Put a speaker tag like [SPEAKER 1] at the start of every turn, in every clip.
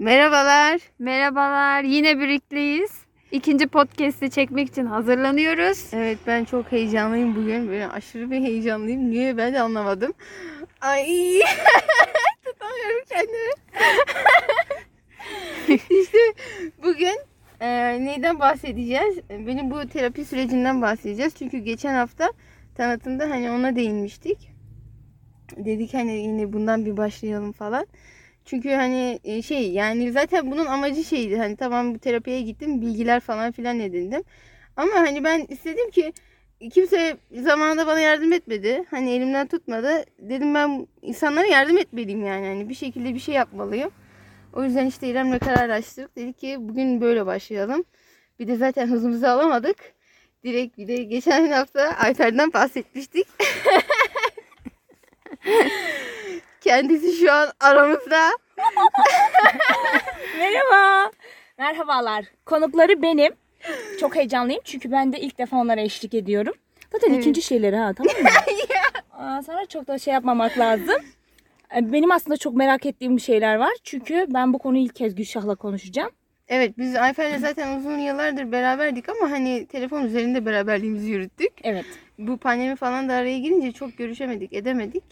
[SPEAKER 1] Merhabalar.
[SPEAKER 2] Merhabalar, yine birlikteyiz. İkinci podcast'i çekmek için hazırlanıyoruz.
[SPEAKER 1] Evet ben çok heyecanlıyım bugün. Böyle aşırı bir heyecanlıyım. Niye ben de anlamadım. Ay tutamıyorum kendimi. işte bugün e, neyden bahsedeceğiz? Benim bu terapi sürecinden bahsedeceğiz. Çünkü geçen hafta tanıtımda hani ona değinmiştik. Dedik hani yine bundan bir başlayalım falan. Çünkü hani e, şey yani zaten bunun amacı şeydi. Hani tamam bu terapiye gittim bilgiler falan filan edindim. Ama hani ben istedim ki kimse zamanında bana yardım etmedi. Hani elimden tutmadı. Dedim ben insanlara yardım etmeliyim yani. Hani bir şekilde bir şey yapmalıyım. O yüzden işte İrem'le kararlaştırdık. Dedik ki bugün böyle başlayalım. Bir de zaten hızımızı alamadık. Direkt bir de geçen hafta Ayfer'den bahsetmiştik. Kendisi şu an aramızda.
[SPEAKER 3] Merhaba. Merhabalar. Konukları benim. Çok heyecanlıyım çünkü ben de ilk defa onlara eşlik ediyorum. Zaten
[SPEAKER 1] Evet.
[SPEAKER 3] ikinci şeyleri ha tamam mı? Aa, sana çok da şey yapmamak lazım. Ee, Benim aslında çok merak ettiğim bir şeyler var. Çünkü ben bu konuyu ilk kez Gülşah'la konuşacağım.
[SPEAKER 1] Evet biz Ayfer'le zaten uzun yıllardır beraberdik ama hani telefon üzerinde beraberliğimizi yürüttük.
[SPEAKER 3] Evet.
[SPEAKER 1] Bu pandemi falan da araya girince çok görüşemedik, edemedik.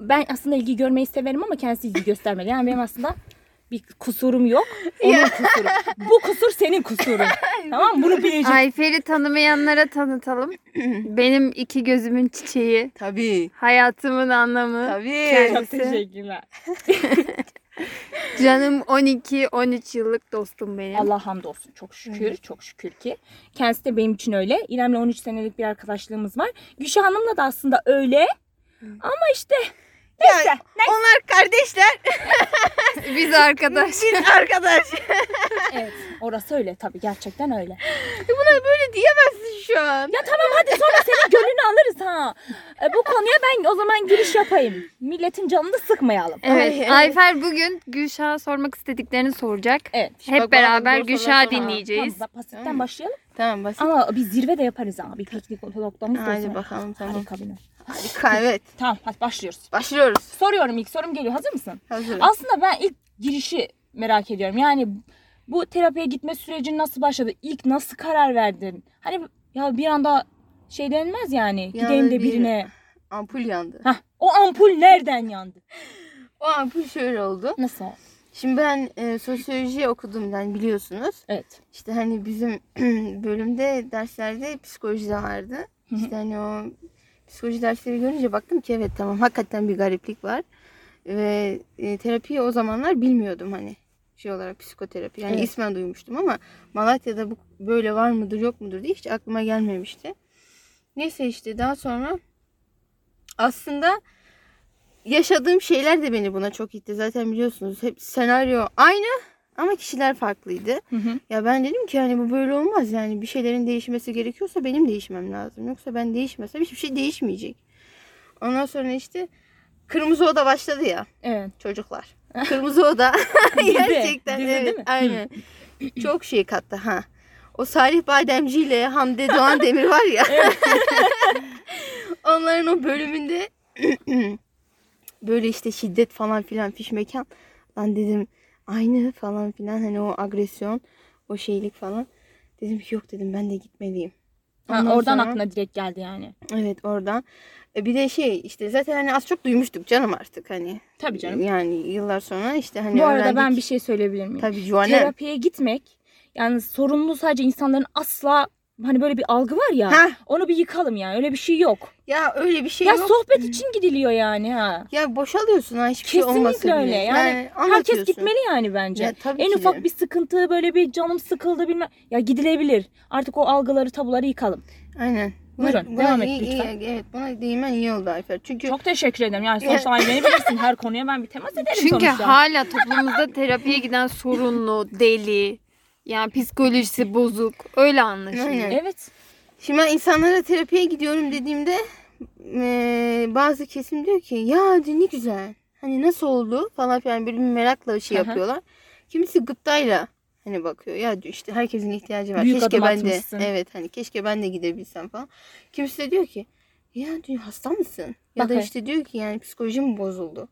[SPEAKER 3] Ben aslında ilgi görmeyi severim ama kendisi ilgi göstermedi. Yani benim aslında bir kusurum yok. Onun kusuru. Bu kusur senin kusurun. tamam mı? Bunu bileceksin.
[SPEAKER 2] Ayfer'i tanımayanlara tanıtalım. Benim iki gözümün çiçeği,
[SPEAKER 1] Tabii.
[SPEAKER 2] hayatımın anlamı.
[SPEAKER 1] Tabii.
[SPEAKER 2] Kendisi.
[SPEAKER 3] Çok teşekkürler.
[SPEAKER 2] Canım 12-13 yıllık dostum benim.
[SPEAKER 3] Allah hamdolsun çok şükür çok şükür ki. Kendisi de benim için öyle. İrem'le 13 senelik bir arkadaşlığımız var. Gülşah Hanım'la da aslında öyle. Ama işte neyse.
[SPEAKER 1] Ya, onlar kardeşler.
[SPEAKER 2] Biz arkadaş.
[SPEAKER 1] Biz arkadaş.
[SPEAKER 3] Evet orası öyle tabii gerçekten öyle.
[SPEAKER 1] Buna böyle diyemezsin şu an.
[SPEAKER 3] Ya tamam hadi sonra senin gönlünü alırız ha. E, bu konuya ben o zaman giriş yapayım. Milletin canını sıkmayalım.
[SPEAKER 1] Ay,
[SPEAKER 2] Evet,
[SPEAKER 1] evet.
[SPEAKER 2] Ayfer bugün Gülşah'a sormak istediklerini soracak.
[SPEAKER 3] Evet.
[SPEAKER 2] Hep
[SPEAKER 1] bak,
[SPEAKER 2] beraber Gülşah'ı dinleyeceğiz.
[SPEAKER 3] Tamam, basitten
[SPEAKER 1] Tamam.
[SPEAKER 3] başlayalım.
[SPEAKER 1] Tamam basit.
[SPEAKER 3] Ama bir zirve de yaparız ha. Bir piknik noktamız da
[SPEAKER 1] Hadi
[SPEAKER 3] olsun.
[SPEAKER 1] bakalım, tamam.
[SPEAKER 3] Harika bir nokta.
[SPEAKER 1] Harika evet.
[SPEAKER 3] Tamam hadi başlıyoruz.
[SPEAKER 1] Başlıyoruz.
[SPEAKER 3] Soruyorum ilk sorum geliyor. Hazır mısın?
[SPEAKER 1] Hazır.
[SPEAKER 3] Aslında ben ilk girişi merak ediyorum. Yani bu terapiye gitme sürecin nasıl başladı? İlk nasıl karar verdin? Hani ya bir anda şey denmez yani.
[SPEAKER 1] Bir
[SPEAKER 3] Gideyim
[SPEAKER 1] anda
[SPEAKER 3] de
[SPEAKER 1] bir-
[SPEAKER 3] birine.
[SPEAKER 1] Ampul yandı.
[SPEAKER 3] Hah, o ampul nereden yandı?
[SPEAKER 1] O ampul şöyle oldu.
[SPEAKER 3] Nasıl?
[SPEAKER 1] Şimdi ben e, sosyoloji okudum yani biliyorsunuz.
[SPEAKER 3] Evet.
[SPEAKER 1] İşte hani bizim bölümde derslerde psikoloji de vardı.
[SPEAKER 3] Hı hı.
[SPEAKER 1] İşte hani o psikoloji dersleri görünce baktım ki evet tamam hakikaten bir gariplik var. Ve e, terapiyi o zamanlar bilmiyordum hani şey olarak psikoterapi. Yani
[SPEAKER 3] Evet.
[SPEAKER 1] ismen duymuştum ama Malatya'da bu böyle var mıdır yok mudur diye hiç aklıma gelmemişti. Neyse işte daha sonra aslında yaşadığım şeyler de beni buna çok itti. Zaten biliyorsunuz hep senaryo aynı ama kişiler farklıydı.
[SPEAKER 3] Hı hı.
[SPEAKER 1] Ya ben dedim ki hani bu böyle olmaz yani bir şeylerin değişmesi gerekiyorsa benim değişmem lazım. Yoksa ben değişmesem hiçbir şey değişmeyecek. Ondan sonra işte Kırmızı Oda başladı ya
[SPEAKER 3] Evet.
[SPEAKER 1] çocuklar. Kırmızı Oda gerçekten
[SPEAKER 3] dizi
[SPEAKER 1] evet
[SPEAKER 3] değil mi?
[SPEAKER 1] aynen. Çok şey kattı ha. O Salih Bademci ile Hamde Doğan Demir var ya. Onların o bölümünde böyle işte şiddet falan filan fiş mekan. Lan dedim aynı falan filan hani o agresyon o şeylik falan. Dedim ki yok dedim ben de gitmeliyim.
[SPEAKER 3] Ha,
[SPEAKER 1] Ondan
[SPEAKER 3] oradan
[SPEAKER 1] sonra-
[SPEAKER 3] aklına direkt geldi yani.
[SPEAKER 1] Evet oradan. E bir de şey işte zaten hani az çok duymuştuk canım artık hani.
[SPEAKER 3] Tabii canım.
[SPEAKER 1] Yani yıllar sonra işte hani
[SPEAKER 3] Bu arada ben
[SPEAKER 1] öğrendik.
[SPEAKER 3] bir şey söyleyebilir miyim?
[SPEAKER 1] Tabii Juanem.
[SPEAKER 3] Terapiye gitmek yani sorumlu sadece insanların asla hani böyle bir algı var ya.
[SPEAKER 1] Heh.
[SPEAKER 3] Onu bir yıkalım yani. Öyle bir şey yok.
[SPEAKER 1] Ya öyle bir şey
[SPEAKER 3] ya
[SPEAKER 1] yok.
[SPEAKER 3] sohbet için gidiliyor yani ha.
[SPEAKER 1] Ya boşalıyorsun ha hiçbir şey olmasın
[SPEAKER 3] Kesinlikle öyle.
[SPEAKER 1] diye.
[SPEAKER 3] Yani herkes gitmeli yani bence.
[SPEAKER 1] Ya tabii
[SPEAKER 3] en
[SPEAKER 1] ki
[SPEAKER 3] ufak
[SPEAKER 1] de.
[SPEAKER 3] bir sıkıntı böyle bir canım sıkıldı bilmem. Ya gidilebilir. Artık o algıları tabuları yıkalım.
[SPEAKER 1] Aynen.
[SPEAKER 3] Buyurun, devam et
[SPEAKER 1] iyi- iyi-
[SPEAKER 3] lütfen.
[SPEAKER 1] evet buna değinmen iyi oldu Ayfer. Çünkü
[SPEAKER 3] Çok teşekkür ederim. Yani sonuçta hani beni bilirsin her konuya ben bir temas ederim
[SPEAKER 2] Çünkü
[SPEAKER 3] sonuçta.
[SPEAKER 2] hala toplumumuzda terapiye giden sorunlu, deli, yani psikolojisi bozuk öyle anlaşılıyor.
[SPEAKER 1] Aynen.
[SPEAKER 3] Evet.
[SPEAKER 1] şimdi ben insanlara terapiye gidiyorum dediğimde eee, bazı kesim diyor ki ya diyor, ne güzel. Hani nasıl oldu falan filan böyle bir merakla şey yapıyorlar. Kimisi gıptayla hani bakıyor ya diyor işte herkesin ihtiyacı var.
[SPEAKER 3] Büyük
[SPEAKER 1] keşke
[SPEAKER 3] adım
[SPEAKER 1] ben de
[SPEAKER 3] atmışsın.
[SPEAKER 1] evet hani keşke ben de gidebilsem falan. Kimisi de diyor ki ya diyor hasta mısın? Ya
[SPEAKER 3] Bak
[SPEAKER 1] da işte diyor ki yani psikolojim bozuldu.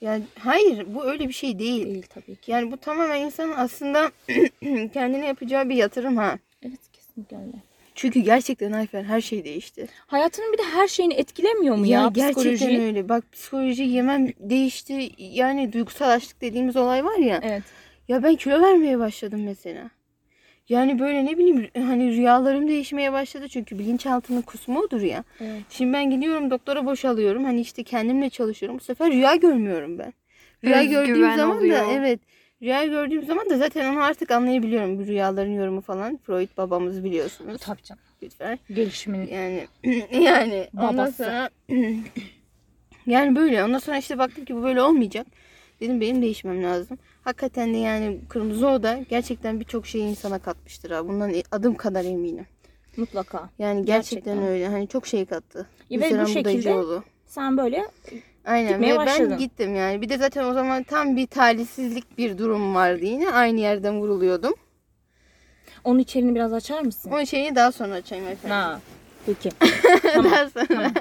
[SPEAKER 1] Yani hayır bu öyle bir şey değil.
[SPEAKER 3] Değil tabii ki.
[SPEAKER 1] Yani bu tamamen insanın aslında kendine yapacağı bir yatırım ha.
[SPEAKER 3] Evet kesinlikle öyle.
[SPEAKER 1] Çünkü gerçekten Ayfer her şey değişti.
[SPEAKER 3] Hayatının bir de her şeyini etkilemiyor mu
[SPEAKER 1] Ya,
[SPEAKER 3] ya,
[SPEAKER 1] gerçekten
[SPEAKER 3] psikoloji?
[SPEAKER 1] öyle. Bak psikoloji yemem değişti. Yani duygusal açlık dediğimiz olay var ya.
[SPEAKER 3] Evet.
[SPEAKER 1] Ya ben kilo vermeye başladım mesela. Yani böyle ne bileyim hani rüyalarım değişmeye başladı çünkü bilinçaltının kusmu odur ya.
[SPEAKER 3] Evet.
[SPEAKER 1] Şimdi ben gidiyorum doktora boşalıyorum. Hani işte kendimle çalışıyorum. Bu sefer rüya görmüyorum ben. Rüya gördüğüm
[SPEAKER 2] Özgüven
[SPEAKER 1] zaman
[SPEAKER 2] oluyor.
[SPEAKER 1] da evet. Rüya gördüğüm zaman da zaten onu artık anlayabiliyorum. Bu rüyaların yorumu falan. Freud babamız biliyorsunuz.
[SPEAKER 3] Tabii canım.
[SPEAKER 1] Lütfen.
[SPEAKER 3] Gelişimini.
[SPEAKER 1] Yani yani ondan
[SPEAKER 3] Babası.
[SPEAKER 1] sonra yani böyle. Ondan sonra işte baktım ki bu böyle olmayacak. Dedim benim değişmem lazım. Hakikaten de yani Kırmızı Oda gerçekten birçok şeyi insana katmıştır ha. Bundan adım kadar eminim.
[SPEAKER 3] Mutlaka.
[SPEAKER 1] Yani gerçekten,
[SPEAKER 3] Gerçekten.
[SPEAKER 1] öyle. Hani çok şey kattı.
[SPEAKER 3] Ya ve bu şekilde
[SPEAKER 1] Budayıcıoğlu.
[SPEAKER 3] Sen böyle
[SPEAKER 1] Aynen
[SPEAKER 3] gitmeye
[SPEAKER 1] ve ben
[SPEAKER 3] başladın.
[SPEAKER 1] gittim yani. Bir de zaten o zaman tam bir talihsizlik bir durum vardı yine. Aynı yerden vuruluyordum.
[SPEAKER 3] onun içeriğini biraz açar mısın?
[SPEAKER 1] Onun şeyini daha sonra açayım efendim.
[SPEAKER 3] Ha. Peki.
[SPEAKER 1] daha sonra.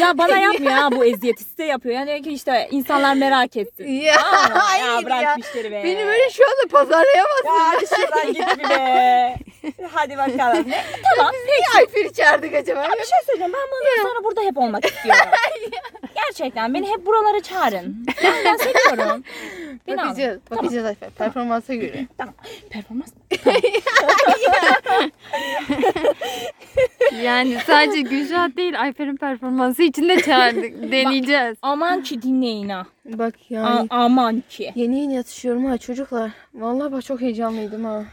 [SPEAKER 3] Ya bana yapmıyor ha bu eziyeti size yapıyor. Yani ki işte insanlar merak etsin.
[SPEAKER 1] Ya,
[SPEAKER 3] Aa, ya bırak
[SPEAKER 1] ya.
[SPEAKER 3] bu işleri be.
[SPEAKER 1] Beni böyle şu anda pazarlayamazsın.
[SPEAKER 3] Ya hadi şuradan git bir be. Hadi bakalım. Ne? Tamam.
[SPEAKER 1] Niye Ayfer'i çağırdık acaba?
[SPEAKER 3] Bir şey söyleyeceğim. Ben bundan sonra burada hep olmak istiyorum. Gerçekten beni hep buralara çağırın. Ben, ben seviyorum. Beni alın.
[SPEAKER 1] Bakacağız. Bakacağız Ayfer. Performansa göre.
[SPEAKER 3] Tamam. Performans.
[SPEAKER 2] Yani sadece Gülşah değil Ayfer'in performansı için de çağırdık. Deneyeceğiz.
[SPEAKER 3] Aman ki dinleyin ha.
[SPEAKER 1] Bak
[SPEAKER 3] A-
[SPEAKER 1] yani.
[SPEAKER 3] aman ki.
[SPEAKER 1] Yeni yeni yatışıyorum ha çocuklar. Vallahi bak çok heyecanlıydım ha.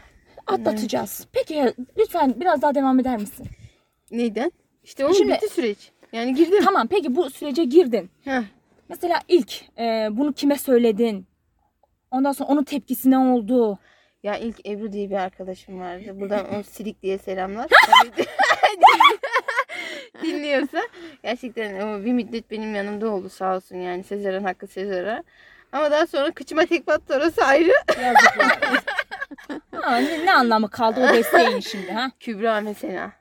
[SPEAKER 3] Atlatacağız. Peki lütfen biraz daha devam eder misin?
[SPEAKER 1] Neyden? İşte onun
[SPEAKER 3] Şimdi-
[SPEAKER 1] bitti süreç. Yani girdim.
[SPEAKER 3] Tamam peki bu sürece girdin.
[SPEAKER 1] Heh.
[SPEAKER 3] Mesela ilk e, bunu kime söyledin? Ondan sonra onun tepkisi ne oldu?
[SPEAKER 1] Ya ilk Ebru diye bir arkadaşım vardı. Buradan o silik diye selamlar. Dinliyorsa. Gerçekten o bir müddet benim yanımda oldu sağ olsun yani. Sezer'in hakkı Sezer'e. Ama daha sonra kıçıma tek battı orası ayrı.
[SPEAKER 3] Ha, ne, ne anlamı kaldı o desteğin şimdi ha?
[SPEAKER 1] Kübra mesela.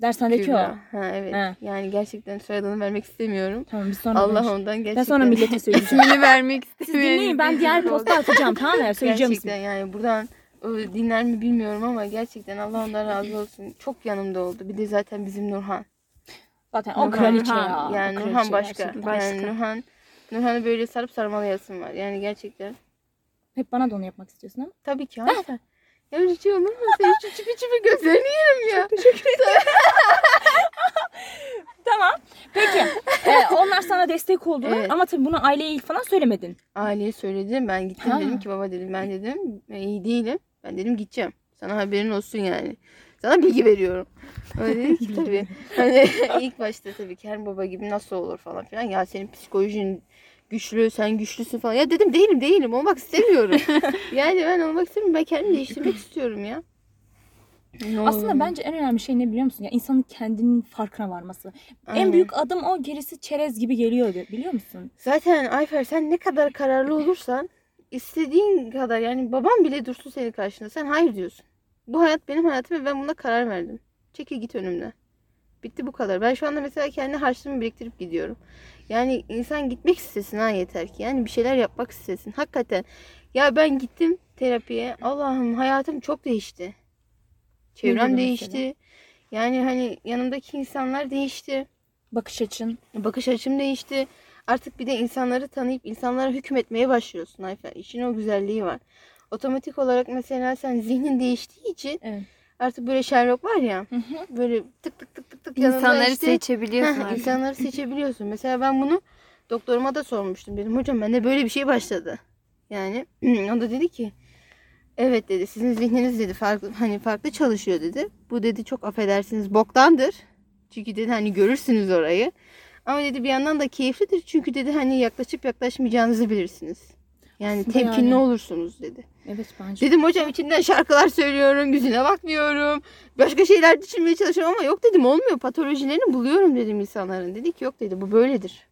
[SPEAKER 3] Dershanedeki o.
[SPEAKER 1] Ha evet.
[SPEAKER 3] Ha.
[SPEAKER 1] Yani gerçekten soyadını vermek istemiyorum.
[SPEAKER 3] Tamam biz sonra
[SPEAKER 1] Allah ondan gerçekten.
[SPEAKER 3] Ben sonra millete söyleyeceğim.
[SPEAKER 2] İsmini vermek
[SPEAKER 3] Siz
[SPEAKER 2] istemiyorum.
[SPEAKER 3] dinleyin ben diğer posta atacağım tamam mı? Söyleyeceğim
[SPEAKER 1] Gerçekten
[SPEAKER 3] ismini.
[SPEAKER 1] yani buradan o dinler mi bilmiyorum ama gerçekten Allah ondan razı olsun. Çok yanımda oldu. Bir de zaten bizim Nurhan.
[SPEAKER 3] Zaten o
[SPEAKER 1] Nurhan,
[SPEAKER 3] kraliçe
[SPEAKER 2] Nurhan.
[SPEAKER 3] ya. o
[SPEAKER 1] Yani
[SPEAKER 3] kraliçe
[SPEAKER 1] Nurhan başka.
[SPEAKER 3] gerçekten.
[SPEAKER 2] Başka.
[SPEAKER 1] Yani Nurhan Nurhan'ı böyle sarıp sarmalayasın var. Yani gerçekten.
[SPEAKER 3] Hep bana da onu yapmak istiyorsun ama.
[SPEAKER 1] Tabii ki. Hayır. Ya öyle şey olur mu? Sen şu çipi çipi gözlerini yerim ya.
[SPEAKER 3] Tamam. Peki. e, onlar sana destek oldular
[SPEAKER 1] Evet.
[SPEAKER 3] ama tabii bunu aileye ilk falan söylemedin.
[SPEAKER 1] Aileye söyledim. Ben gittim
[SPEAKER 3] Ha.
[SPEAKER 1] dedim ki baba dedim ben dedim "ben iyi değilim. Ben dedim gideceğim. Sana haberin olsun yani. Sana bilgi veriyorum. Öyle dedi ki tabii. Hani ilk başta tabii ki her baba gibi nasıl olur falan filan. Ya senin psikolojin güçlü, sen güçlüsün falan. Ya dedim değilim değilim. Olmak istemiyorum. yani ben olmak istemiyorum. Ben kendimi değiştirmek istiyorum ya. Ne
[SPEAKER 3] Aslında bence en önemli şey ne biliyor musun? Ya insanın kendinin farkına varması.
[SPEAKER 1] Aynen.
[SPEAKER 3] En büyük adım o gerisi çerez gibi geliyor biliyor musun?
[SPEAKER 1] Zaten Ayfer sen ne kadar kararlı olursan istediğin kadar yani babam bile dursun senin karşında. Sen hayır diyorsun. Bu hayat benim hayatım ve ben buna karar verdim. Çekil git önümden. Bitti bu kadar. Ben şu anda mesela kendi harçlığımı biriktirip gidiyorum. Yani insan gitmek istesin ha yeter ki. Yani bir şeyler yapmak istesin. Hakikaten. Ya ben gittim terapiye. Allah'ım hayatım çok değişti. Çevrem değişti. Yani hani yanımdaki insanlar değişti.
[SPEAKER 3] Bakış açın.
[SPEAKER 1] Bakış açım değişti. Artık bir de insanları tanıyıp insanlara hükmetmeye başlıyorsun Ayfer. İşin o güzelliği var. Otomatik olarak mesela sen zihnin değiştiği için
[SPEAKER 3] Evet.
[SPEAKER 1] Artık böyle Sherlock var ya
[SPEAKER 3] Hı hı.
[SPEAKER 1] böyle tık tık tık tık tık yanında
[SPEAKER 2] İnsanları
[SPEAKER 1] işte-
[SPEAKER 2] seçebiliyorsun artık.
[SPEAKER 1] insanları seçebiliyorsun. Mesela ben bunu doktoruma da sormuştum. Dedim hocam bende böyle bir şey başladı. Yani o da dedi ki evet dedi sizin zihniniz dedi farklı hani farklı çalışıyor dedi. Bu dedi çok affedersiniz boktandır. Çünkü dedi hani görürsünüz orayı. Ama dedi bir yandan da keyiflidir. Çünkü dedi hani yaklaşıp yaklaşmayacağınızı bilirsiniz. Yani
[SPEAKER 3] Aslında
[SPEAKER 1] temkinli
[SPEAKER 3] yani.
[SPEAKER 1] olursunuz dedi.
[SPEAKER 3] Evet bence.
[SPEAKER 1] Dedim hocam içinden şarkılar söylüyorum, yüzüne bakmıyorum. Başka şeyler düşünmeye çalışıyorum ama yok dedim olmuyor. Patolojilerini buluyorum dedim insanların. Dedi ki yok dedi bu böyledir.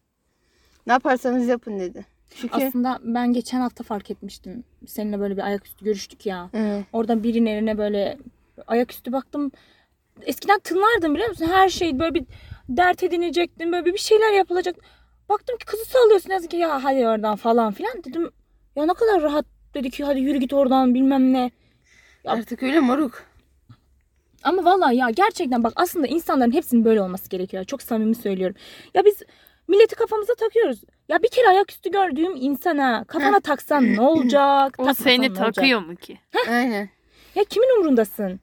[SPEAKER 1] Ne yaparsanız yapın dedi. Çünkü
[SPEAKER 3] Aslında ben geçen hafta fark etmiştim. Seninle böyle bir ayaküstü görüştük ya.
[SPEAKER 1] Evet.
[SPEAKER 3] Orada birinin eline böyle ayaküstü baktım. Eskiden tınlardım biliyor musun? Her şey böyle bir dert edinecektim. Böyle bir şeyler yapılacak. Baktım ki kızı sallıyorsun. Yazık ki ya hadi oradan falan filan. Dedim ya ne kadar rahat dedi ki hadi yürü git oradan bilmem ne.
[SPEAKER 1] Artık öyle moruk.
[SPEAKER 3] Ama vallahi ya gerçekten bak aslında insanların hepsinin böyle olması gerekiyor. Çok samimi söylüyorum. Ya biz milleti kafamıza takıyoruz. Ya bir kere ayaküstü gördüğüm insana kafana taksan ne olacak?
[SPEAKER 2] O seni takıyor mu ki?
[SPEAKER 1] Aynen.
[SPEAKER 3] Ya kimin umrundasın?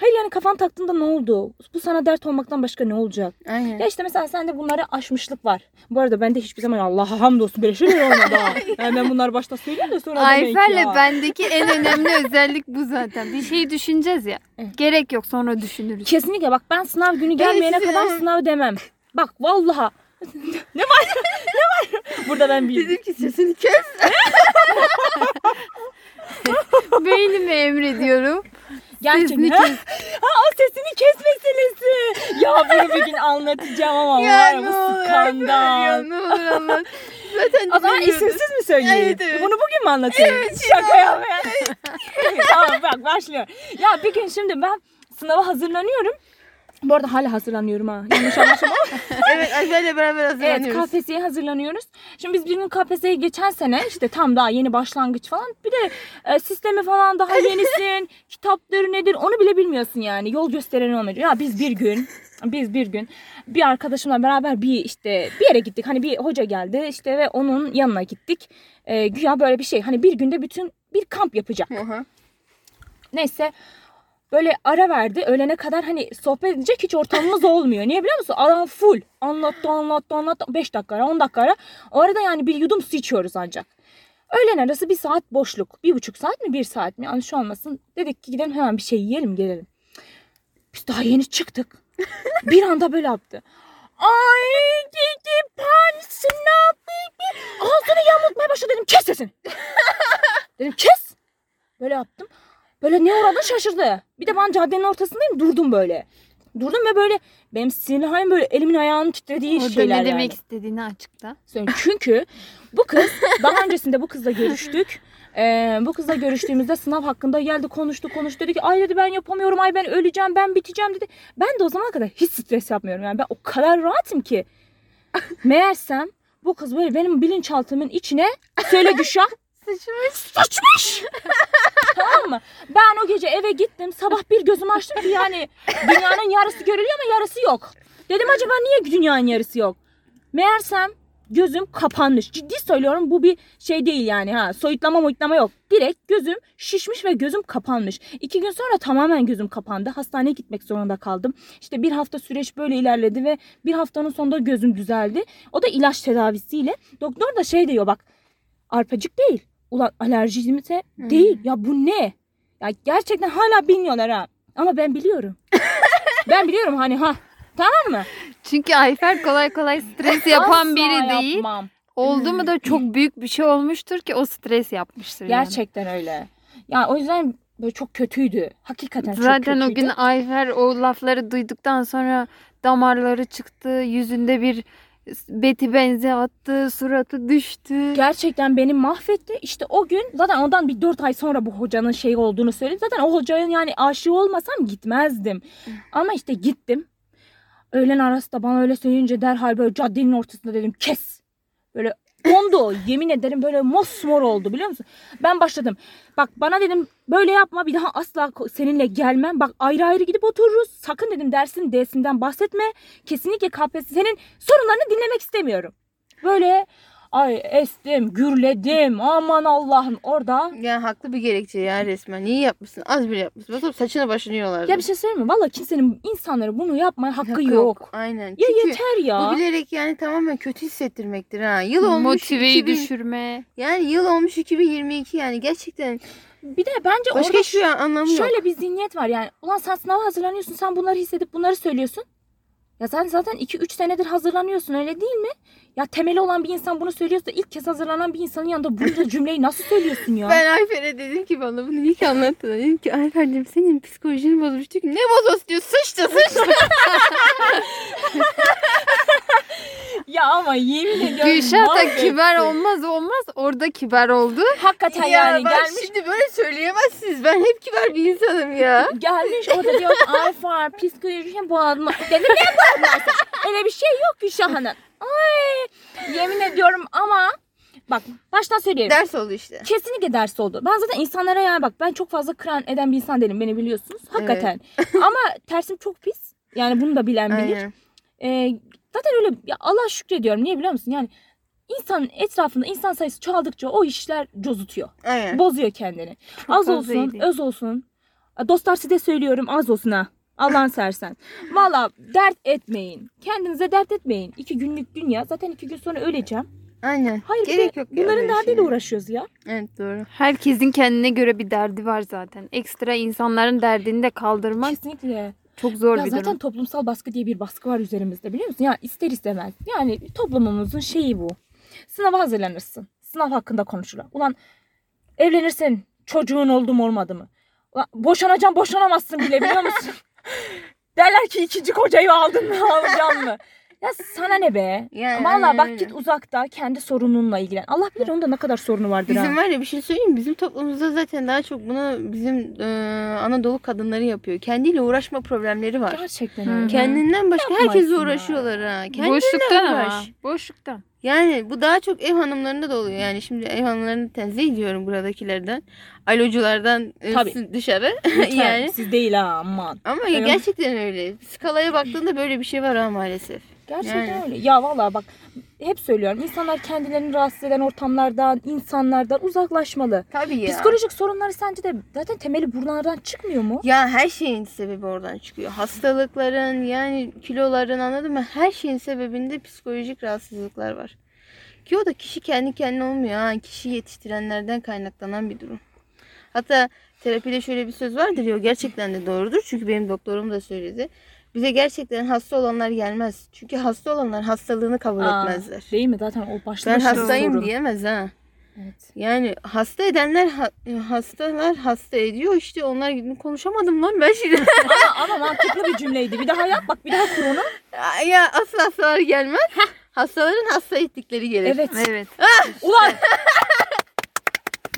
[SPEAKER 3] Hayır yani kafan taktığında ne oldu? Bu sana dert olmaktan başka ne olacak?
[SPEAKER 1] Aynen.
[SPEAKER 3] Ya işte mesela sende bunlara aşmışlık var. Bu arada bende hiçbir zaman Allah'a hamdolsun böyle şeyler olmadı ha. Yani ben bunları başta söyleyeyim de sonra
[SPEAKER 2] Ayfer'le
[SPEAKER 3] ya.
[SPEAKER 2] bendeki en önemli özellik bu zaten. Bir şeyi düşüneceğiz ya.
[SPEAKER 3] Evet.
[SPEAKER 2] Gerek yok sonra düşünürüz.
[SPEAKER 3] Kesinlikle bak ben sınav günü gelmeyene
[SPEAKER 1] size-
[SPEAKER 3] kadar sınav demem. Bak vallaha. ne var? ne var? Burada ben bildim.
[SPEAKER 1] Dedim ki sesini kes.
[SPEAKER 2] Beynimi emrediyorum.
[SPEAKER 3] Gerçekten. Ha? ha o sesini kes meselesi. Ya bunu bir gün anlatacağım ama
[SPEAKER 1] Ya
[SPEAKER 3] var ya.
[SPEAKER 1] Ya
[SPEAKER 3] skandal.
[SPEAKER 1] ne olur anlat. Zaten
[SPEAKER 3] O zaman isimsiz mi söyleyeyim?
[SPEAKER 1] Evet, evet.
[SPEAKER 3] Bunu bugün mü anlatayım? Evet. Şaka yapma. tamam bak başlıyor. Ya bir gün şimdi ben sınava hazırlanıyorum. Bu arada hala hazırlanıyorum ha. Yanlış anlaşılma ama.
[SPEAKER 1] Evet Ayfer'le beraber
[SPEAKER 3] Evet
[SPEAKER 1] hazırlanıyoruz.
[SPEAKER 3] KPSS'ye hazırlanıyoruz. Şimdi biz bir gün KPSS'ye geçen sene işte tam daha yeni başlangıç falan. Bir de e, sistemi falan daha yenisin. kitapları nedir onu bile bilmiyorsun yani. Yol gösteren olmuyor. Ya biz bir gün biz bir gün bir arkadaşımla beraber bir işte bir yere gittik. Hani bir hoca geldi işte ve onun yanına gittik. E, güya böyle bir şey. Hani bir günde bütün bir kamp yapacak. Neyse böyle ara verdi. Öğlene kadar hani sohbet edecek hiç ortamımız olmuyor. Niye biliyor musun? Adam full. Anlattı anlattı anlattı. 5 dakika ara 10 dakika ara. O arada yani bir yudum su içiyoruz ancak. Öğlen arası bir saat boşluk. Bir buçuk saat mi bir saat mi? Yanlış olmasın. Dedik ki gidelim hemen bir şey yiyelim gelelim. Biz daha yeni çıktık. bir anda böyle yaptı. Ay dedi ben sınav bitti. Ağzını yamultmaya başladı dedim. Kes sesini. dedim kes. Böyle yaptım. Böyle ne uğradığını şaşırdı. Bir de ben caddenin ortasındayım durdum böyle. Durdum ve böyle benim sinirli halim böyle elimin ayağının titrediği
[SPEAKER 2] Orada
[SPEAKER 3] şeyler
[SPEAKER 2] ne demek
[SPEAKER 3] yani.
[SPEAKER 2] istediğini açıkla.
[SPEAKER 3] Çünkü bu kız daha öncesinde bu kızla görüştük. Ee, bu kızla görüştüğümüzde sınav hakkında geldi konuştu konuştu dedi ki ay dedi ben yapamıyorum ay ben öleceğim ben biteceğim dedi. Ben de o zamana kadar hiç stres yapmıyorum yani ben o kadar rahatım ki. Meğersem bu kız böyle benim bilinçaltımın içine söyle Güşah
[SPEAKER 1] Sıçmış.
[SPEAKER 3] sıçmış. tamam mı? Ben o gece eve gittim. Sabah bir gözümü açtım ki yani dünyanın yarısı görülüyor ama yarısı yok. Dedim acaba niye dünyanın yarısı yok? Meğersem gözüm kapanmış. Ciddi söylüyorum bu bir şey değil yani ha. Soyutlama moyutlama yok. Direkt gözüm şişmiş ve gözüm kapanmış. İki gün sonra tamamen gözüm kapandı. Hastaneye gitmek zorunda kaldım. İşte bir hafta süreç böyle ilerledi ve bir haftanın sonunda gözüm düzeldi. O da ilaç tedavisiyle. Doktor da şey diyor bak arpacık değil. Ulan alerjimize
[SPEAKER 1] Hmm.
[SPEAKER 3] değil. Ya bu ne? Ya gerçekten hala bilmiyorlar ha. Ama ben biliyorum. ben biliyorum hani ha. Tamam mı?
[SPEAKER 2] Çünkü Ayfer kolay kolay stres yapan biri değil.
[SPEAKER 3] yapmam.
[SPEAKER 2] Oldu mu da çok büyük bir şey olmuştur ki o stres yapmıştır yani.
[SPEAKER 3] Gerçekten öyle. Ya o yüzden böyle çok kötüydü. Hakikaten çok
[SPEAKER 2] Zaten
[SPEAKER 3] kötüydü.
[SPEAKER 2] o gün Ayfer o lafları duyduktan sonra damarları çıktı, yüzünde bir beti benzi attı, suratı düştü.
[SPEAKER 3] Gerçekten beni mahvetti. İşte o gün zaten ondan bir dört ay sonra bu hocanın şey olduğunu söyledi. Zaten o hocanın yani aşığı olmasam gitmezdim. Ama işte gittim. Öğlen arası da bana öyle söyleyince derhal böyle caddenin ortasında dedim kes. Böyle dondu. Yemin ederim böyle mosmor oldu biliyor musun? Ben başladım. Bak bana dedim böyle yapma bir daha asla seninle gelmem. Bak ayrı ayrı gidip otururuz. Sakın dedim dersin D'sinden bahsetme. Kesinlikle KPSS senin sorunlarını dinlemek istemiyorum. Böyle ay estim, gürledim. Aman Allah'ım orada.
[SPEAKER 1] Yani haklı bir gerekçe ya resmen. İyi yapmışsın. Az bile yapmışsın. Bakalım saçını başını yiyorlardı.
[SPEAKER 3] Ya bir şey söyleyeyim mi? Valla kimsenin insanlara bunu yapmaya hakkı, yok.
[SPEAKER 1] Aynen.
[SPEAKER 3] Ya
[SPEAKER 1] Çünkü
[SPEAKER 3] yeter ya.
[SPEAKER 1] Bu bilerek yani tamamen kötü hissettirmektir ha. Yıl olmuş.
[SPEAKER 2] Motiveyi
[SPEAKER 1] 2000
[SPEAKER 2] düşürme.
[SPEAKER 1] Yani yıl olmuş 2022 yani gerçekten
[SPEAKER 3] Bir de bence
[SPEAKER 1] başka
[SPEAKER 3] orada
[SPEAKER 1] hiçbir anlamı yok.
[SPEAKER 3] şöyle bir zihniyet var yani. Ulan sen sınava hazırlanıyorsun sen bunları hissedip bunları söylüyorsun. Ya sen zaten 2-3 senedir hazırlanıyorsun öyle değil mi? Ya temeli olan bir insan bunu söylüyorsa ilk kez hazırlanan bir insanın yanında bu cümleyi nasıl söylüyorsun ya?
[SPEAKER 1] Ben Ayfer'e dedim ki bana bunu ilk anlattı. Dedim ki Ayfer'cim senin psikolojini bozmuş. Diyor ki ne bozması diyor. Sıçtı sıçtı.
[SPEAKER 3] Ya ama yemin ediyorum.
[SPEAKER 2] Gülşah da kibar olmaz olmaz. Orada kibar oldu.
[SPEAKER 3] Hakikaten
[SPEAKER 1] ya
[SPEAKER 3] yani gelmiş
[SPEAKER 1] şimdi böyle söyleyemezsiniz. Ben hep kibar bir insanım ya.
[SPEAKER 3] gelmiş orada diyor ki Ayfer psikolojisine bağlamak. Dedim ne bağlaması? Öyle bir şey yok Gülşah Hanım. Ay yemin ediyorum ama bak baştan söyleyeyim.
[SPEAKER 1] Ders oldu işte.
[SPEAKER 3] Kesinlikle ders oldu. Ben zaten insanlara yani bak ben çok fazla kıran eden bir insan değilim beni biliyorsunuz. Hakikaten. Ama tersim çok pis. Yani bunu da bilen bilir.
[SPEAKER 1] Aynen.
[SPEAKER 3] Ee, zaten öyle ya Allah şükrediyorum. Niye biliyor musun? Yani insanın etrafında insan sayısı çoğaldıkça o işler cozutuyor.
[SPEAKER 1] Aynen.
[SPEAKER 3] Bozuyor kendini. az
[SPEAKER 2] fazla
[SPEAKER 3] olsun,
[SPEAKER 2] iyi değil.
[SPEAKER 3] öz olsun. Dostlar size söylüyorum az olsun ha. Allah'ın sersen. Valla dert etmeyin. Kendinize dert etmeyin. İki günlük dünya. Zaten iki gün sonra öleceğim.
[SPEAKER 1] Aynen.
[SPEAKER 3] Hayır
[SPEAKER 1] Gerek
[SPEAKER 3] de
[SPEAKER 1] yok. ya
[SPEAKER 3] bunların
[SPEAKER 1] böyle
[SPEAKER 3] derdiyle
[SPEAKER 1] şeye.
[SPEAKER 3] uğraşıyoruz ya.
[SPEAKER 1] Evet doğru.
[SPEAKER 2] Herkesin kendine göre bir derdi var zaten. Ekstra insanların derdini de kaldırmak
[SPEAKER 3] Kesinlikle.
[SPEAKER 2] Çok zor
[SPEAKER 3] Ya
[SPEAKER 2] bir
[SPEAKER 3] zaten
[SPEAKER 2] durum.
[SPEAKER 3] toplumsal baskı diye bir baskı var üzerimizde biliyor musun? Ya ister istemez. Yani toplumumuzun şeyi bu. Sınava hazırlanırsın. Sınav hakkında konuşulur. Ulan evlenirsin. Çocuğun oldu mu olmadı mı? Ulan boşanacaksın boşanamazsın bile biliyor musun? Derler ki ikinci kocayı aldın mı alacağım mı? Ya sana ne be?
[SPEAKER 1] Yani
[SPEAKER 3] Valla bak
[SPEAKER 1] öyle.
[SPEAKER 3] git uzakta kendi sorununla ilgilen. Allah bilir onda ne kadar sorunu vardır
[SPEAKER 1] Bizim
[SPEAKER 3] ha.
[SPEAKER 1] var ya bir şey söyleyeyim? Bizim toplumumuzda zaten daha çok bunu bizim e, Anadolu kadınları yapıyor. Kendiyle uğraşma problemleri var.
[SPEAKER 3] Gerçekten öyle.
[SPEAKER 1] Kendinden başka
[SPEAKER 3] Yapmasın
[SPEAKER 1] herkesle
[SPEAKER 3] ya.
[SPEAKER 1] uğraşıyorlar ha. Kendinden
[SPEAKER 2] Boşluktan ama.
[SPEAKER 1] uğraş.
[SPEAKER 2] Boşluktan.
[SPEAKER 1] Yani bu daha çok ev hanımlarında da oluyor. Yani şimdi ev hanımlarını tenzih ediyorum buradakilerden. Aloculardan e,
[SPEAKER 3] Tabii.
[SPEAKER 1] dışarı.
[SPEAKER 3] Lütfen,
[SPEAKER 1] yani.
[SPEAKER 3] Siz değil ha aman.
[SPEAKER 1] Ama gerçekten öyle. Skalaya baktığında böyle bir şey var ha maalesef.
[SPEAKER 3] Gerçekten
[SPEAKER 1] Yani.
[SPEAKER 3] öyle. Ya vallahi bak hep söylüyorum. insanlar kendilerini rahatsız eden ortamlardan, insanlardan uzaklaşmalı.
[SPEAKER 1] Tabii ya.
[SPEAKER 3] Psikolojik sorunları sence de zaten temeli buralardan çıkmıyor mu?
[SPEAKER 1] Ya her şeyin sebebi oradan çıkıyor. Hastalıkların yani kiloların anladın mı? Her şeyin sebebinde psikolojik rahatsızlıklar var. Ki o da kişi kendi kendine olmuyor. Ha. Kişi yetiştirenlerden kaynaklanan bir durum. Hatta terapide şöyle bir söz vardır ya gerçekten de doğrudur. Çünkü benim doktorum da söyledi. Bize gerçekten hasta olanlar gelmez. Çünkü hasta olanlar hastalığını kabul
[SPEAKER 3] Aa,
[SPEAKER 1] etmezler.
[SPEAKER 3] Değil mi? Zaten o başlı
[SPEAKER 1] Ben hastayım
[SPEAKER 3] sorun.
[SPEAKER 1] diyemez ha.
[SPEAKER 3] Evet.
[SPEAKER 1] Yani hasta edenler ha- hastalar hasta ediyor işte onlar gibi konuşamadım lan ben şimdi.
[SPEAKER 3] ama, ama mantıklı bir cümleydi. Bir daha yap bak bir daha kur onu.
[SPEAKER 1] ya asıl hastalar gelmez. Hastaların hasta ettikleri gelir.
[SPEAKER 3] Evet.
[SPEAKER 2] Evet.
[SPEAKER 3] Ulan!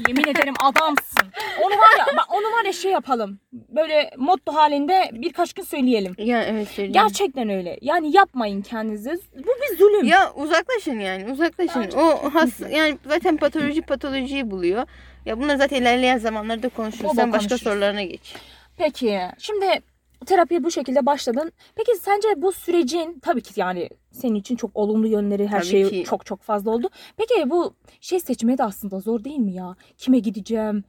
[SPEAKER 3] Yemin ederim adamsın. Onu var ya bak onu var ya şey yapalım. Böyle motto halinde birkaç gün söyleyelim.
[SPEAKER 1] Ya evet söyleyeyim.
[SPEAKER 3] Gerçekten öyle. Yani yapmayın kendinize. Bu bir zulüm.
[SPEAKER 1] Ya uzaklaşın yani uzaklaşın.
[SPEAKER 3] Bence
[SPEAKER 1] o hasta yani zaten patoloji patolojiyi buluyor. Ya bunlar zaten ilerleyen zamanlarda konuşuruz.
[SPEAKER 3] Bol
[SPEAKER 1] Sen başka
[SPEAKER 3] konuşuruz.
[SPEAKER 1] sorularına geç.
[SPEAKER 3] Peki şimdi terapiye bu şekilde başladın. Peki sence bu sürecin tabii ki yani senin için çok olumlu yönleri her
[SPEAKER 1] Tabii
[SPEAKER 3] şey
[SPEAKER 1] ki.
[SPEAKER 3] çok çok fazla oldu. Peki bu şey seçmeye de aslında zor değil mi ya? Kime gideceğim?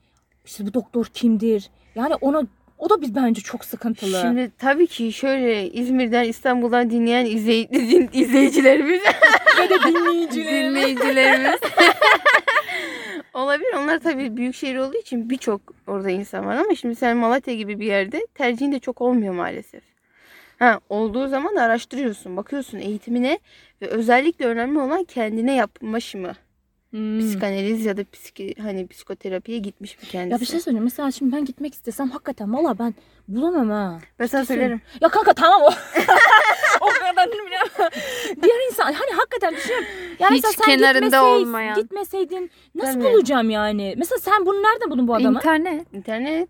[SPEAKER 3] İşte bu doktor kimdir? Yani ona o da biz bence çok sıkıntılı.
[SPEAKER 1] Şimdi tabii ki şöyle İzmir'den İstanbul'dan dinleyen izley izleyicilerimiz
[SPEAKER 3] Ve de dinleyicilerimiz.
[SPEAKER 1] dinleyicilerimiz olabilir. Onlar tabii büyük şehir olduğu için birçok orada insan var ama şimdi sen Malatya gibi bir yerde tercihin de çok olmuyor maalesef. Ha, olduğu zaman araştırıyorsun, bakıyorsun eğitimine ve özellikle önemli olan kendine yapmış mı?
[SPEAKER 3] Hmm.
[SPEAKER 1] Psikanaliz ya da psiki, hani psikoterapiye gitmiş mi kendisi?
[SPEAKER 3] Ya bir şey söyleyeyim. Mesela şimdi ben gitmek istesem hakikaten valla ben bulamam ha.
[SPEAKER 1] ben sana söylerim.
[SPEAKER 3] Ya kanka tamam o. o kadar Diğer insan hani hakikaten düşünüyorum. Yani
[SPEAKER 2] Hiç
[SPEAKER 3] sen
[SPEAKER 2] kenarında olmayan.
[SPEAKER 3] Gitmeseydin nasıl
[SPEAKER 1] Tabii.
[SPEAKER 3] bulacağım yani? Mesela sen bunu nereden buldun bu adamı?
[SPEAKER 2] İnternet.
[SPEAKER 1] İnternet.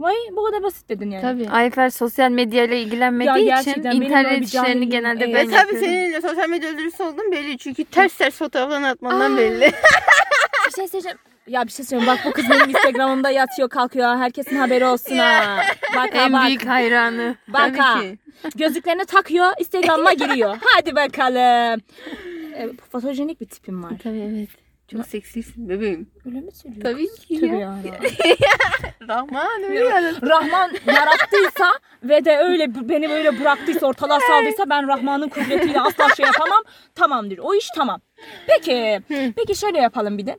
[SPEAKER 3] Vay bu kadar basit dedin yani.
[SPEAKER 1] Tabii.
[SPEAKER 2] Ayfer sosyal medyayla ilgilenmediği
[SPEAKER 3] Ya
[SPEAKER 2] için internet işlerini genelde
[SPEAKER 3] Evet.
[SPEAKER 2] ben
[SPEAKER 1] Ve tabii
[SPEAKER 2] yapıyorum.
[SPEAKER 1] senin sosyal medya öldürücüsü olduğun belli. Çünkü ters ters fotoğraflarını atmandan
[SPEAKER 3] Aa.
[SPEAKER 1] belli.
[SPEAKER 3] Bir şey söyleyeceğim. Ya bir şey söyleyeyim. Bak bu kız benim Instagram'ımda yatıyor kalkıyor. Herkesin haberi olsun ha. Bak
[SPEAKER 2] En
[SPEAKER 3] bak.
[SPEAKER 2] büyük hayranı.
[SPEAKER 3] Bak ha. Gözlüklerini takıyor. Instagram'a giriyor. Hadi bakalım. E, fotojenik bir tipim var.
[SPEAKER 1] Tabii evet. Çok seksisin bebeğim.
[SPEAKER 3] Öyle mi söylüyorsun?
[SPEAKER 1] Tabii ki
[SPEAKER 3] Tabii
[SPEAKER 1] ya.
[SPEAKER 3] ya.
[SPEAKER 1] Rahman öyle yani.
[SPEAKER 3] Rahman yarattıysa ve de öyle beni böyle bıraktıysa ortalığa saldıysa ben Rahman'ın kudretiyle asla şey yapamam. Tamamdır. O iş tamam. Peki. Peki şöyle yapalım bir de.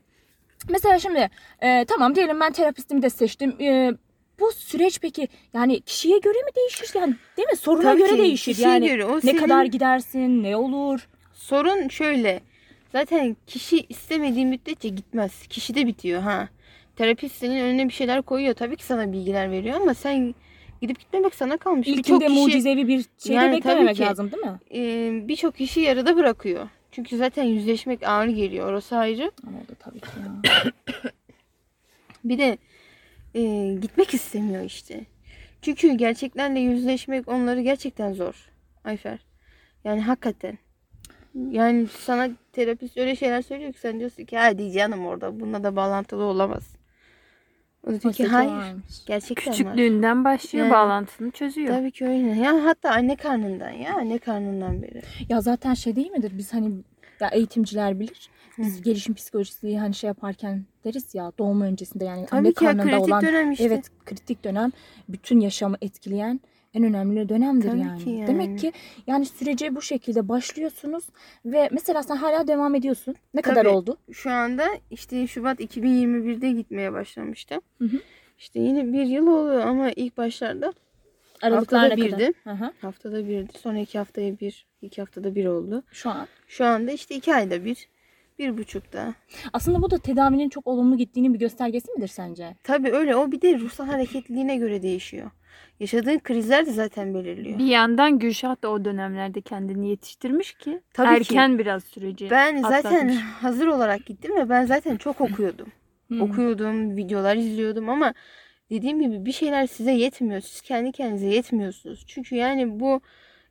[SPEAKER 3] Mesela şimdi e, tamam diyelim ben terapistimi de seçtim. E, bu süreç peki yani kişiye göre mi değişir yani değil mi? Soruna
[SPEAKER 1] Tabii
[SPEAKER 3] göre
[SPEAKER 1] ki,
[SPEAKER 3] değişir yani.
[SPEAKER 1] göre. O
[SPEAKER 3] ne
[SPEAKER 1] senin-
[SPEAKER 3] kadar gidersin, ne olur?
[SPEAKER 1] Sorun şöyle. Zaten kişi istemediği müddetçe gitmez. Kişi de bitiyor ha. Terapist senin önüne bir şeyler koyuyor. Tabii ki sana bilgiler veriyor ama sen gidip gitmemek sana kalmış. Birçok kişi,
[SPEAKER 3] mucizevi bir şey
[SPEAKER 1] Yani
[SPEAKER 3] beklememek
[SPEAKER 1] ki.
[SPEAKER 3] lazım değil mi?
[SPEAKER 1] e, birçok kişi yarıda bırakıyor. Çünkü zaten yüzleşmek ağır geliyor. Orası ayrı.
[SPEAKER 3] Ama o da tabii ki ya.
[SPEAKER 1] Bir de e, gitmek istemiyor işte. Çünkü gerçeklerle yüzleşmek onları gerçekten zor. Ayfer. Yani hakikaten. Yani sana terapist öyle şeyler söylüyor ki sen diyorsun ki hadi canım orada bununla da bağlantılı olamaz. O diyor ki hayır.
[SPEAKER 3] varmış.
[SPEAKER 1] Gerçekten var.
[SPEAKER 2] Küçüklüğünden başlıyor
[SPEAKER 1] Yani-
[SPEAKER 2] bağlantısını çözüyor.
[SPEAKER 1] Tabii ki öyle. Ya hatta anne karnından ya anne karnından beri.
[SPEAKER 3] Ya zaten şey değil midir? Biz hani ya eğitimciler bilir. Biz gelişim psikolojisi hani şey yaparken deriz ya doğum öncesinde yani
[SPEAKER 1] Tabii
[SPEAKER 3] anne
[SPEAKER 1] ki ya
[SPEAKER 3] karnında
[SPEAKER 1] kritik
[SPEAKER 3] olan
[SPEAKER 1] dönem işte.
[SPEAKER 3] evet kritik dönem bütün yaşamı etkileyen en önemli dönemdir
[SPEAKER 1] Tabii
[SPEAKER 3] yani.
[SPEAKER 1] ki yani.
[SPEAKER 3] Demek ki yani sürece bu şekilde başlıyorsunuz ve mesela sen hala devam ediyorsun. Ne kadar
[SPEAKER 1] Tabii.
[SPEAKER 3] oldu?
[SPEAKER 1] Şu anda işte Şubat 2021'de gitmeye başlamıştım.
[SPEAKER 3] Hı hı.
[SPEAKER 1] İşte yine bir yıl oluyor ama ilk başlarda
[SPEAKER 3] Aralıklar ne
[SPEAKER 1] Haftada
[SPEAKER 3] kadar?
[SPEAKER 1] birdi.
[SPEAKER 3] Hı hı.
[SPEAKER 1] haftada birdi. Sonra iki haftaya bir, iki haftada bir oldu.
[SPEAKER 3] Şu an.
[SPEAKER 1] Şu anda işte iki ayda bir, bir buçukta.
[SPEAKER 3] Aslında bu da tedavinin çok olumlu gittiğinin bir göstergesi midir sence?
[SPEAKER 1] Tabii öyle o bir de ruhsal hareketliliğine göre değişiyor. Yaşadığın krizler de zaten belirliyor.
[SPEAKER 2] Bir yandan Gülşah da o dönemlerde kendini yetiştirmiş ki
[SPEAKER 1] Tabii ki.
[SPEAKER 2] erken biraz süreci
[SPEAKER 1] Ben zaten
[SPEAKER 2] atlatmış.
[SPEAKER 1] hazır olarak gittim ve ben zaten çok okuyordum.
[SPEAKER 3] Hmm.
[SPEAKER 1] Okuyordum, videolar izliyordum ama dediğim gibi bir şeyler size yetmiyor. Siz kendi kendinize yetmiyorsunuz. Çünkü yani bu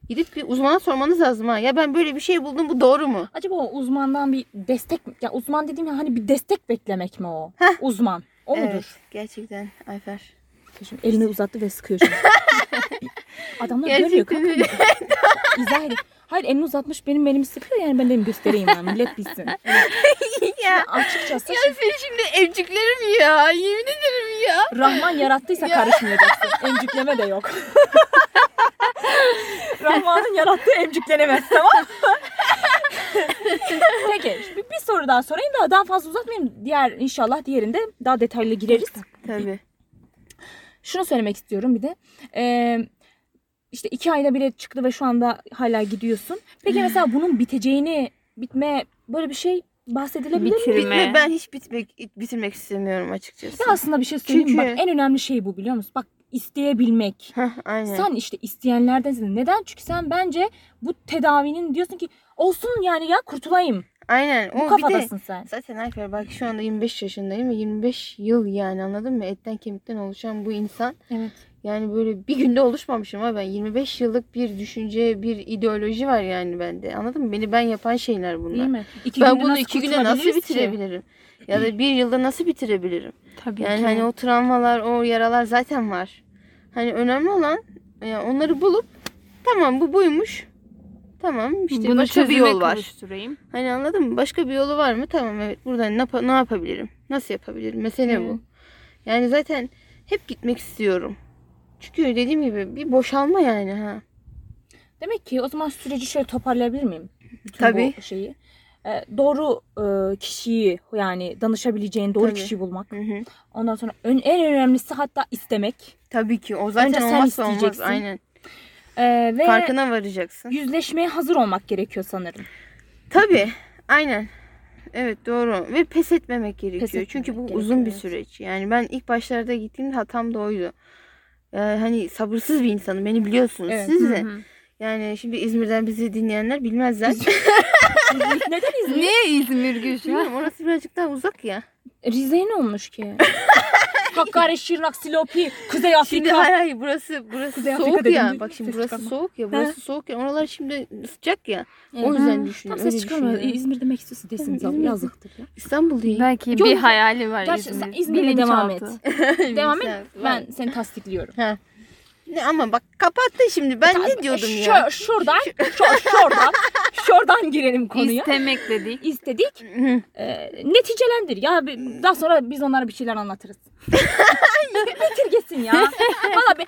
[SPEAKER 1] gidip bir uzmana sormanız lazım ha. Ya ben böyle bir şey buldum bu doğru mu?
[SPEAKER 3] Acaba o uzmandan bir destek mi? Ya uzman dediğim ya hani bir destek beklemek mi o?
[SPEAKER 1] Heh.
[SPEAKER 3] Uzman. O
[SPEAKER 1] evet,
[SPEAKER 3] mudur?
[SPEAKER 1] gerçekten Ayfer.
[SPEAKER 3] Şimdi elini uzattı ve sıkıyor şimdi. Adamlar görüyor
[SPEAKER 1] Gerçekten
[SPEAKER 3] kanka.
[SPEAKER 1] öyle.
[SPEAKER 3] İzah edin. Hayır elini uzatmış benim elimi sıkıyor yani ben dedim göstereyim yani millet bilsin.
[SPEAKER 1] ya
[SPEAKER 3] Açıkçası
[SPEAKER 1] Ya seni şimdi emciklerim ya. Yemin ederim ya.
[SPEAKER 3] Rahman yarattıysa karışmayacaksın. Emcikleme de yok. Rahman'ın yarattığı emciklenemez tamam mı? Peki bir, bir soru daha sorayım da daha fazla uzatmayayım. Diğer inşallah diğerinde daha detaylı gireriz.
[SPEAKER 1] Tabii.
[SPEAKER 3] Şunu söylemek istiyorum bir de. Ee, işte iki ayda bile çıktı ve şu anda hala gidiyorsun. Peki mesela bunun biteceğini, bitme böyle bir şey bahsedilebilir mi?
[SPEAKER 2] Bitirme.
[SPEAKER 1] Bitme, ben hiç bitmek bitirmek istemiyorum açıkçası.
[SPEAKER 3] Ya aslında bir şey söyleyeyim?
[SPEAKER 1] Çünkü-
[SPEAKER 3] Bak en önemli şey bu biliyor musun? Bak isteyebilmek.
[SPEAKER 1] Heh, aynen.
[SPEAKER 3] Sen işte isteyenlerdensin. Neden? Çünkü sen bence bu tedavinin diyorsun ki olsun yani ya kurtulayım.
[SPEAKER 1] aynen.
[SPEAKER 3] Bu
[SPEAKER 1] O bir de
[SPEAKER 3] kafadasın sen.
[SPEAKER 1] zaten Ayfer bak şu anda 25 yaşındayım ve 25 yıl yani anladın mı? Etten kemikten oluşan bu insan
[SPEAKER 3] Evet.
[SPEAKER 1] Yani böyle bir günde oluşmamışım ama ben 25 yıllık bir düşünce, bir ideoloji var yani bende. Anladın mı? Beni ben yapan şeyler bunlar.
[SPEAKER 3] Değil mi? İki
[SPEAKER 1] ben bunu iki günde nasıl
[SPEAKER 3] kurtulabiliriz ki?
[SPEAKER 1] bitirebilirim? Ya da bir yılda nasıl bitirebilirim?
[SPEAKER 2] Tabii
[SPEAKER 1] Yani
[SPEAKER 2] ki.
[SPEAKER 1] hani o travmalar, o yaralar zaten var. Hani önemli olan yani onları bulup tamam bu buymuş. Tamam işte
[SPEAKER 2] Bunu
[SPEAKER 1] başka bir yol var. Hani anladın mı? Başka bir yolu var mı? Tamam evet. Buradan ne, ne yapabilirim? Nasıl yapabilirim? Mesele
[SPEAKER 3] Evet.
[SPEAKER 1] bu. Yani zaten hep gitmek istiyorum. Çünkü dediğim gibi bir boşalma yani ha.
[SPEAKER 3] Demek ki o zaman süreci şöyle toparlayabilir miyim? Bütün
[SPEAKER 1] Tabii.
[SPEAKER 3] bu şeyi. Ee, doğru e, kişiyi yani danışabileceğin doğru
[SPEAKER 1] Tabii.
[SPEAKER 3] kişiyi bulmak.
[SPEAKER 1] Hı hı.
[SPEAKER 3] Ondan sonra ön- en önemlisi hatta istemek.
[SPEAKER 1] Tabii ki o zaten
[SPEAKER 3] Önce sen
[SPEAKER 1] olmazsa olmaz. Aynen.
[SPEAKER 3] Ee, ve
[SPEAKER 1] Farkına varacaksın.
[SPEAKER 3] yüzleşmeye hazır olmak gerekiyor sanırım.
[SPEAKER 1] Tabii. Aynen. Evet doğru. Ve pes etmemek gerekiyor.
[SPEAKER 3] etmemek
[SPEAKER 1] Çünkü bu
[SPEAKER 3] gerekiyor,
[SPEAKER 1] uzun bir
[SPEAKER 3] evet.
[SPEAKER 1] süreç. Yani ben ilk başlarda gittiğimde hatam da oydu. Yani hani sabırsız bir insanım. Beni biliyorsunuz.
[SPEAKER 3] Evet.
[SPEAKER 1] Siz de.
[SPEAKER 2] hı.
[SPEAKER 1] Yani şimdi İzmir'den bizi dinleyenler bilmezler.
[SPEAKER 3] Neden İzmir?
[SPEAKER 2] Niye İzmir Gülşah?
[SPEAKER 1] Bilmiyorum orası birazcık daha uzak ya.
[SPEAKER 3] Rize'ye ne olmuş ki? Hakkari, Şırnak, Silopi, Kuzey
[SPEAKER 1] Şimdi
[SPEAKER 3] Afrika.
[SPEAKER 1] hayır hayır burası burası
[SPEAKER 3] Kuzey Afrika
[SPEAKER 1] soğuk
[SPEAKER 3] dedim,
[SPEAKER 1] ya. Bak şimdi burası
[SPEAKER 3] çıkarma.
[SPEAKER 1] soğuk ya. Burası soğuk ya. Oralar şimdi sıcak ya. O yüzden düşünüyorum.
[SPEAKER 3] Tam ses çıkarmıyor. İzmir demek istiyorsun abi.
[SPEAKER 1] İzmir.
[SPEAKER 3] Yazıktır ya.
[SPEAKER 1] İstanbul değil.
[SPEAKER 2] Belki
[SPEAKER 3] Yok,
[SPEAKER 2] bir hayali var
[SPEAKER 3] Gerçi
[SPEAKER 2] İzmir.
[SPEAKER 3] İzmir'e devam et. Devam et. Ben seni tasdikliyorum.
[SPEAKER 1] Ne ama bak kapattı şimdi. Ben ne diyordum
[SPEAKER 3] Şu-
[SPEAKER 1] ya?
[SPEAKER 3] Şuradan, şu- şuradan, şuradan girelim konuya.
[SPEAKER 2] İstemek dedik.
[SPEAKER 3] İstedik. Ee, neticelendir. Ya daha sonra biz onlara bir şeyler anlatırız. Bitir gitsin ya. Valla be,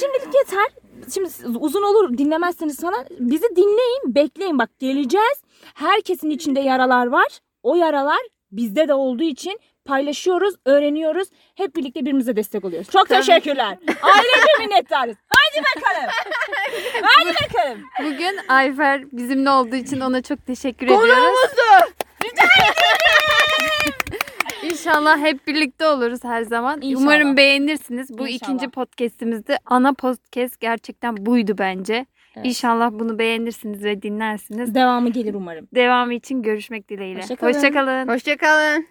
[SPEAKER 3] şimdilik yeter. Şimdi uzun olur dinlemezseniz falan. Bizi dinleyin, bekleyin. Bak geleceğiz. Herkesin içinde yaralar var. O yaralar bizde de olduğu için paylaşıyoruz, öğreniyoruz. Hep birlikte birbirimize destek oluyoruz. Çok
[SPEAKER 1] Tabii.
[SPEAKER 3] teşekkürler. Ailece minnettarız. Haydi bakalım. Haydi bakalım.
[SPEAKER 2] Bugün Ayfer bizimle olduğu için ona çok teşekkür ediyoruz.
[SPEAKER 1] Konuğumuzdu.
[SPEAKER 2] İnşallah hep birlikte oluruz her zaman.
[SPEAKER 3] İnşallah.
[SPEAKER 2] Umarım beğenirsiniz. Bu
[SPEAKER 3] İnşallah.
[SPEAKER 2] ikinci podcast'imizde ana podcast gerçekten buydu bence.
[SPEAKER 3] Evet.
[SPEAKER 2] İnşallah bunu beğenirsiniz ve dinlersiniz.
[SPEAKER 3] Devamı gelir umarım.
[SPEAKER 2] Devamı için görüşmek dileğiyle.
[SPEAKER 3] Hoşça kalın.
[SPEAKER 2] Hoşça kalın.
[SPEAKER 1] Hoşçakalın.